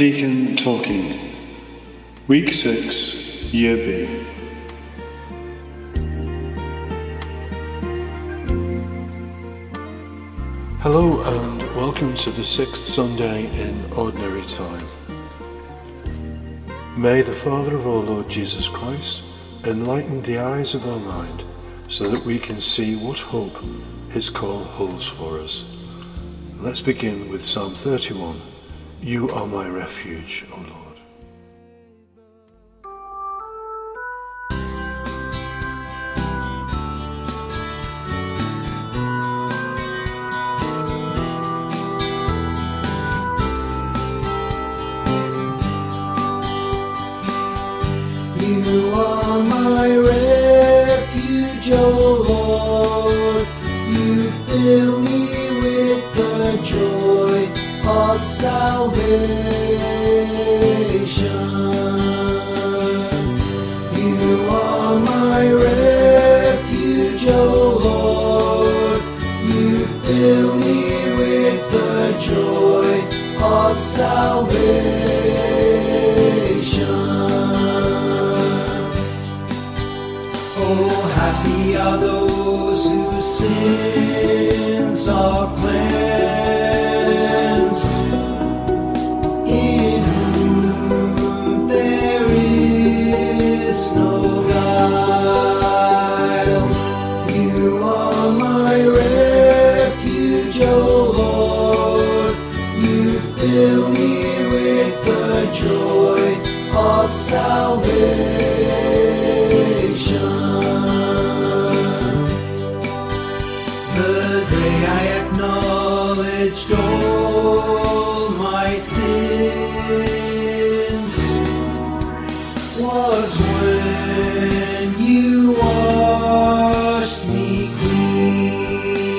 Deacon Talking, Week 6, Year B. Hello and welcome to the sixth Sunday in Ordinary Time. May the Father of our Lord Jesus Christ enlighten the eyes of our mind so that we can see what hope His call holds for us. Let's begin with Psalm 31 You are my refuge, O Lord. Salvation. All my sins was when you washed me clean.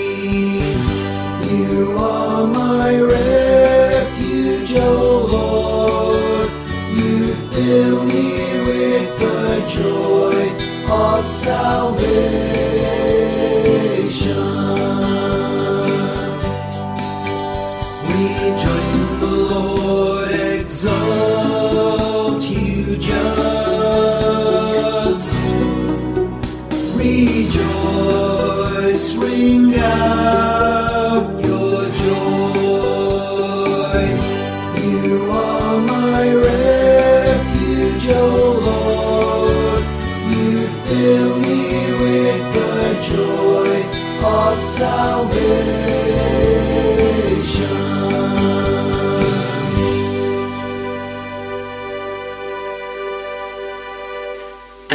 You are my refuge, O Lord. You fill me with the joy of salvation. Rejoice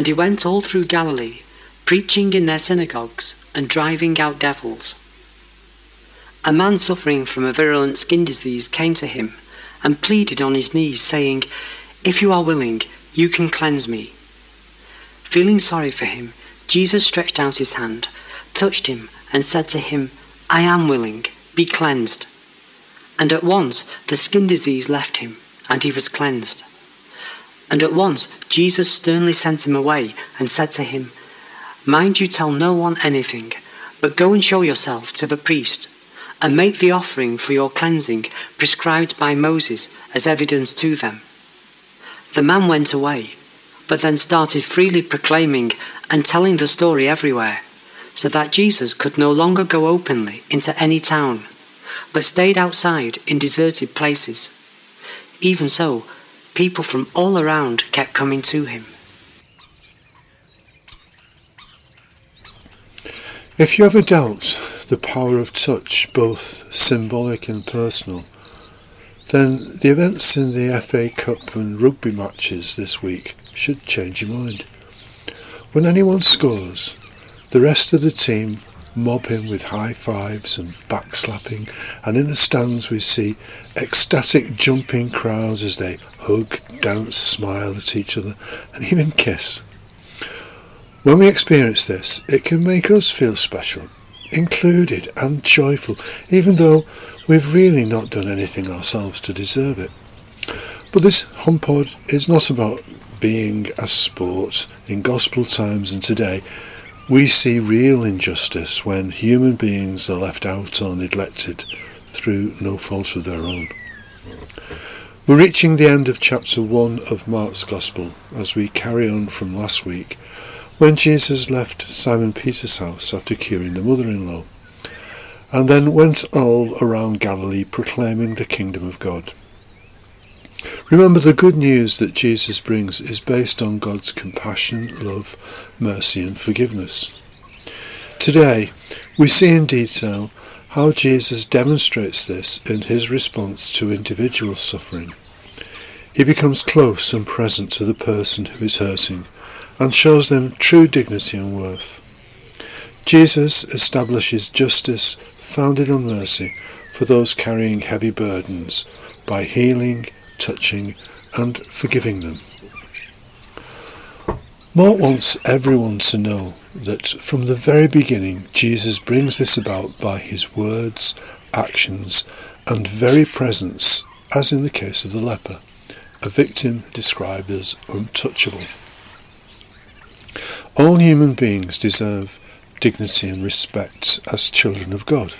And he went all through Galilee, preaching in their synagogues and driving out devils. A man suffering from a virulent skin disease came to him and pleaded on his knees, saying, If you are willing, you can cleanse me. Feeling sorry for him, Jesus stretched out his hand, touched him, and said to him, I am willing, be cleansed. And at once the skin disease left him, and he was cleansed. And at once Jesus sternly sent him away and said to him, Mind you tell no one anything, but go and show yourself to the priest, and make the offering for your cleansing prescribed by Moses as evidence to them. The man went away, but then started freely proclaiming and telling the story everywhere, so that Jesus could no longer go openly into any town, but stayed outside in deserted places. Even so, people from all around kept coming to him. If you ever doubt the power of touch, both symbolic and personal, then the events in the FA Cup and rugby matches this week should change your mind. When anyone scores, the rest of the team mob him with high fives and backslapping, and in the stands we see ecstatic jumping crowds as they hug, dance, smile at each other, and even kiss. When we experience this, it can make us feel special, included and joyful, even though we've really not done anything ourselves to deserve it. But this HomPod is not about being a sport. In gospel times and today, we see real injustice when human beings are left out or neglected through no fault of their own. We're reaching the end of chapter 1 of Mark's Gospel as we carry on from last week when Jesus left Simon Peter's house after curing the mother-in-law and then went all around Galilee proclaiming the kingdom of God. Remember the good news that Jesus brings is based on God's compassion, love, mercy and forgiveness. Today we see in detail how Jesus demonstrates this in his response to individual suffering. He becomes close and present to the person who is hurting and shows them true dignity and worth. Jesus establishes justice founded on mercy for those carrying heavy burdens by healing, touching and forgiving them. Mark wants everyone to know that from the very beginning Jesus brings this about by his words, actions, and very presence, as in the case of the leper, a victim described as untouchable. All human beings deserve dignity and respect as children of God.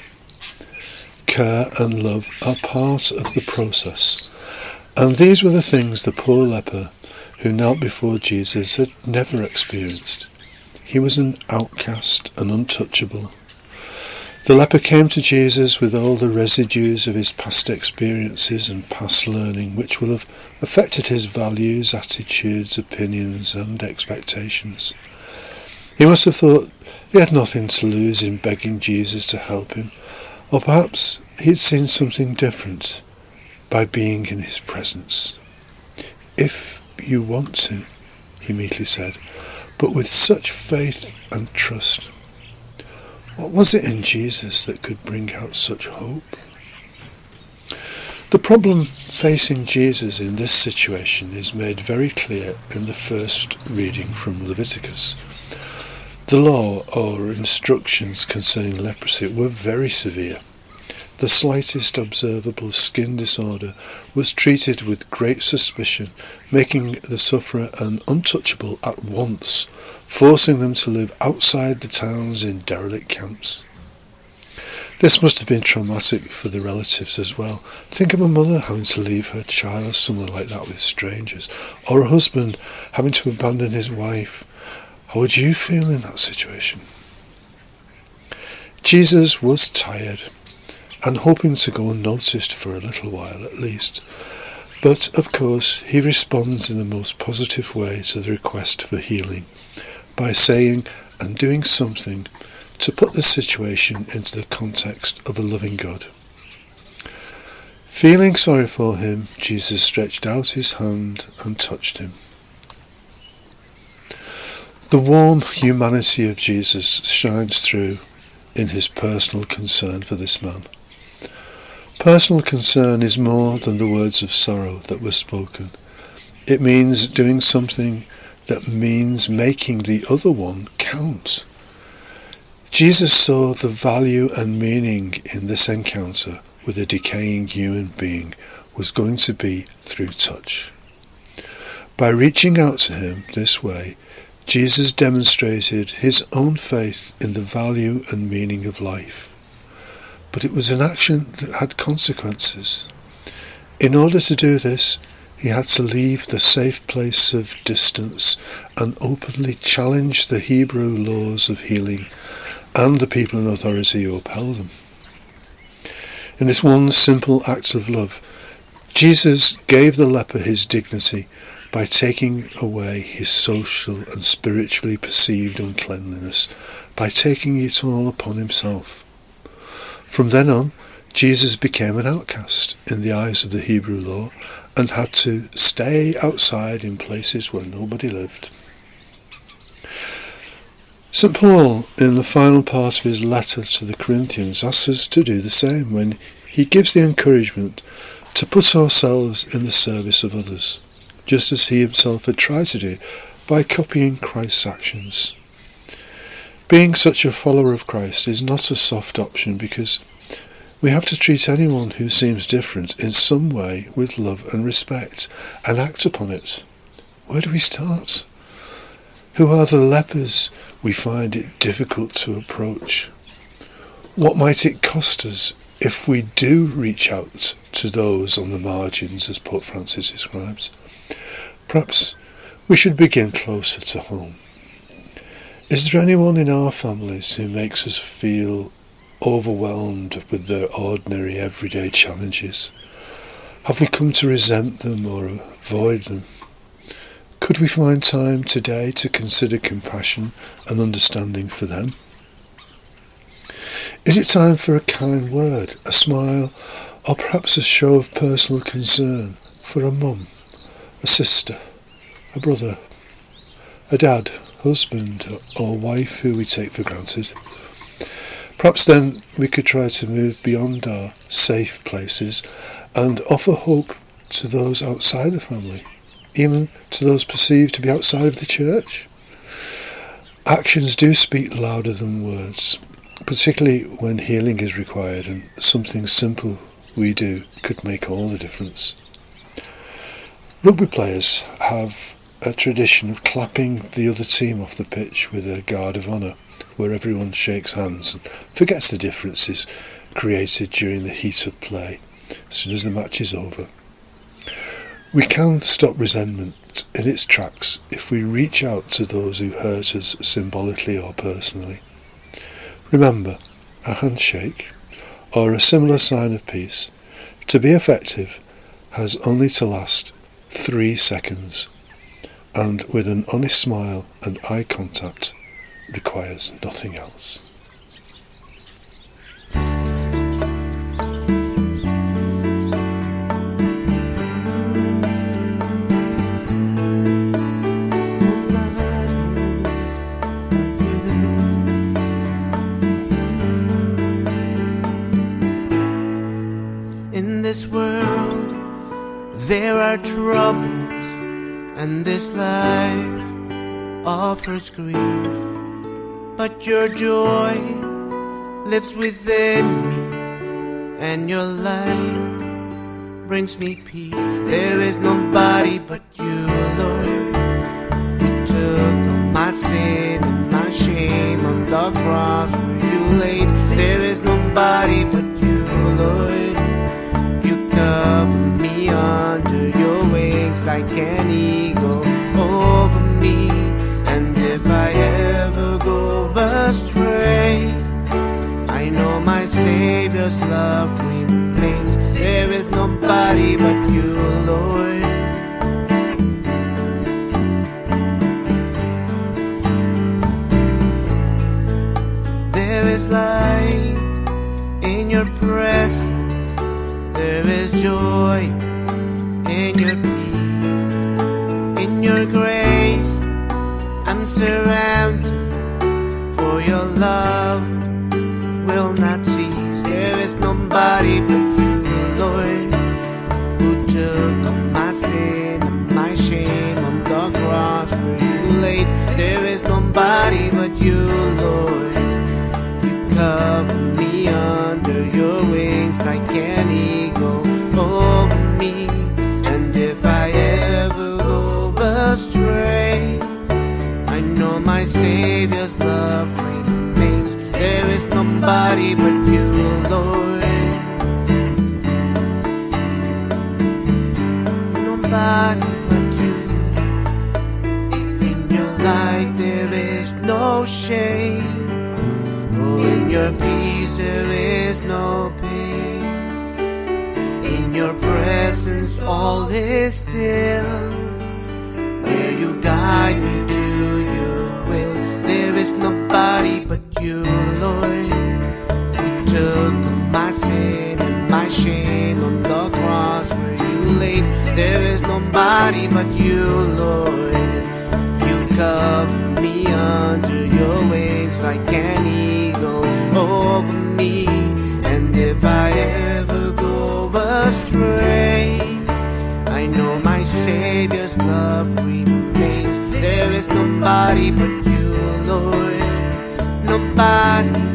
Care and love are part of the process, and these were the things the poor leper who knelt before Jesus had never experienced. He was an outcast and untouchable. The leper came to Jesus with all the residues of his past experiences and past learning which will have affected his values, attitudes, opinions and expectations. He must have thought he had nothing to lose in begging Jesus to help him, or perhaps he had seen something different by being in his presence. If you want to, he meekly said, but with such faith and trust. What was it in Jesus that could bring out such hope? The problem facing Jesus in this situation is made very clear in the first reading from Leviticus. The law or instructions concerning leprosy were very severe. The slightest observable skin disorder was treated with great suspicion, making the sufferer an untouchable at once, forcing them to live outside the towns in derelict camps. This must have been traumatic for the relatives as well. Think of a mother having to leave her child somewhere like that with strangers, or a husband having to abandon his wife. How would you feel in that situation? Jesus was tired and hoping to go unnoticed for a little while at least. But, of course, he responds in the most positive way to the request for healing by saying and doing something to put the situation into the context of a loving God. Feeling sorry for him, Jesus stretched out his hand and touched him. The warm humanity of Jesus shines through in his personal concern for this man. Personal concern is more than the words of sorrow that were spoken. It means doing something that means making the other one count. Jesus saw the value and meaning in this encounter with a decaying human being was going to be through touch. By reaching out to him this way, Jesus demonstrated his own faith in the value and meaning of life but it was an action that had consequences. In order to do this, he had to leave the safe place of distance and openly challenge the Hebrew laws of healing and the people in authority who upheld them. In this one simple act of love, Jesus gave the leper his dignity by taking away his social and spiritually perceived uncleanliness, by taking it all upon himself. From then on, Jesus became an outcast in the eyes of the Hebrew law and had to stay outside in places where nobody lived. St. Paul, in the final part of his letter to the Corinthians, asks us to do the same when he gives the encouragement to put ourselves in the service of others, just as he himself had tried to do by copying Christ's actions. Being such a follower of Christ is not a soft option because we have to treat anyone who seems different in some way with love and respect and act upon it. Where do we start? Who are the lepers we find it difficult to approach? What might it cost us if we do reach out to those on the margins, as Pope Francis describes, perhaps we should begin closer to home. Is there anyone in our families who makes us feel overwhelmed with their ordinary everyday challenges? Have we come to resent them or avoid them? Could we find time today to consider compassion and understanding for them? Is it time for a kind word, a smile, or perhaps a show of personal concern for a mum, a sister, a brother, a dad, husband, or wife who we take for granted? Perhaps then we could try to move beyond our safe places and offer hope to those outside the family, even to those perceived to be outside of the church. Actions do speak louder than words, particularly when healing is required, and something simple we do could make all the difference. Rugby players have a tradition of clapping the other team off the pitch with a guard of honour, where everyone shakes hands and forgets the differences created during the heat of play as soon as the match is over. We can stop resentment in its tracks if we reach out to those who hurt us symbolically or personally. Remember, a handshake, or a similar sign of peace, to be effective, has only to last three seconds, and with an honest smile and eye contact, requires nothing else. In this world, there are troubles, and this life offers grief. But your joy lives within me, and your light brings me peace. There is nobody but you, Lord, who took my sin and my shame on the cross where you laid. There is nobody but Savior's love remains. There is nobody but you, Lord. There is light in your presence. There is joy in your peace, in your grace. I'm surrounded, for your love nobody but you, Lord. You cover me under your wings like an eagle over me. And if I ever go astray, I know my Savior's your peace there is no pain. In your presence all is still. Where you guide me to your will, there is nobody but you, Lord. You took my sin and my shame Savior's love remains. There is nobody but you, Lord. Nobody.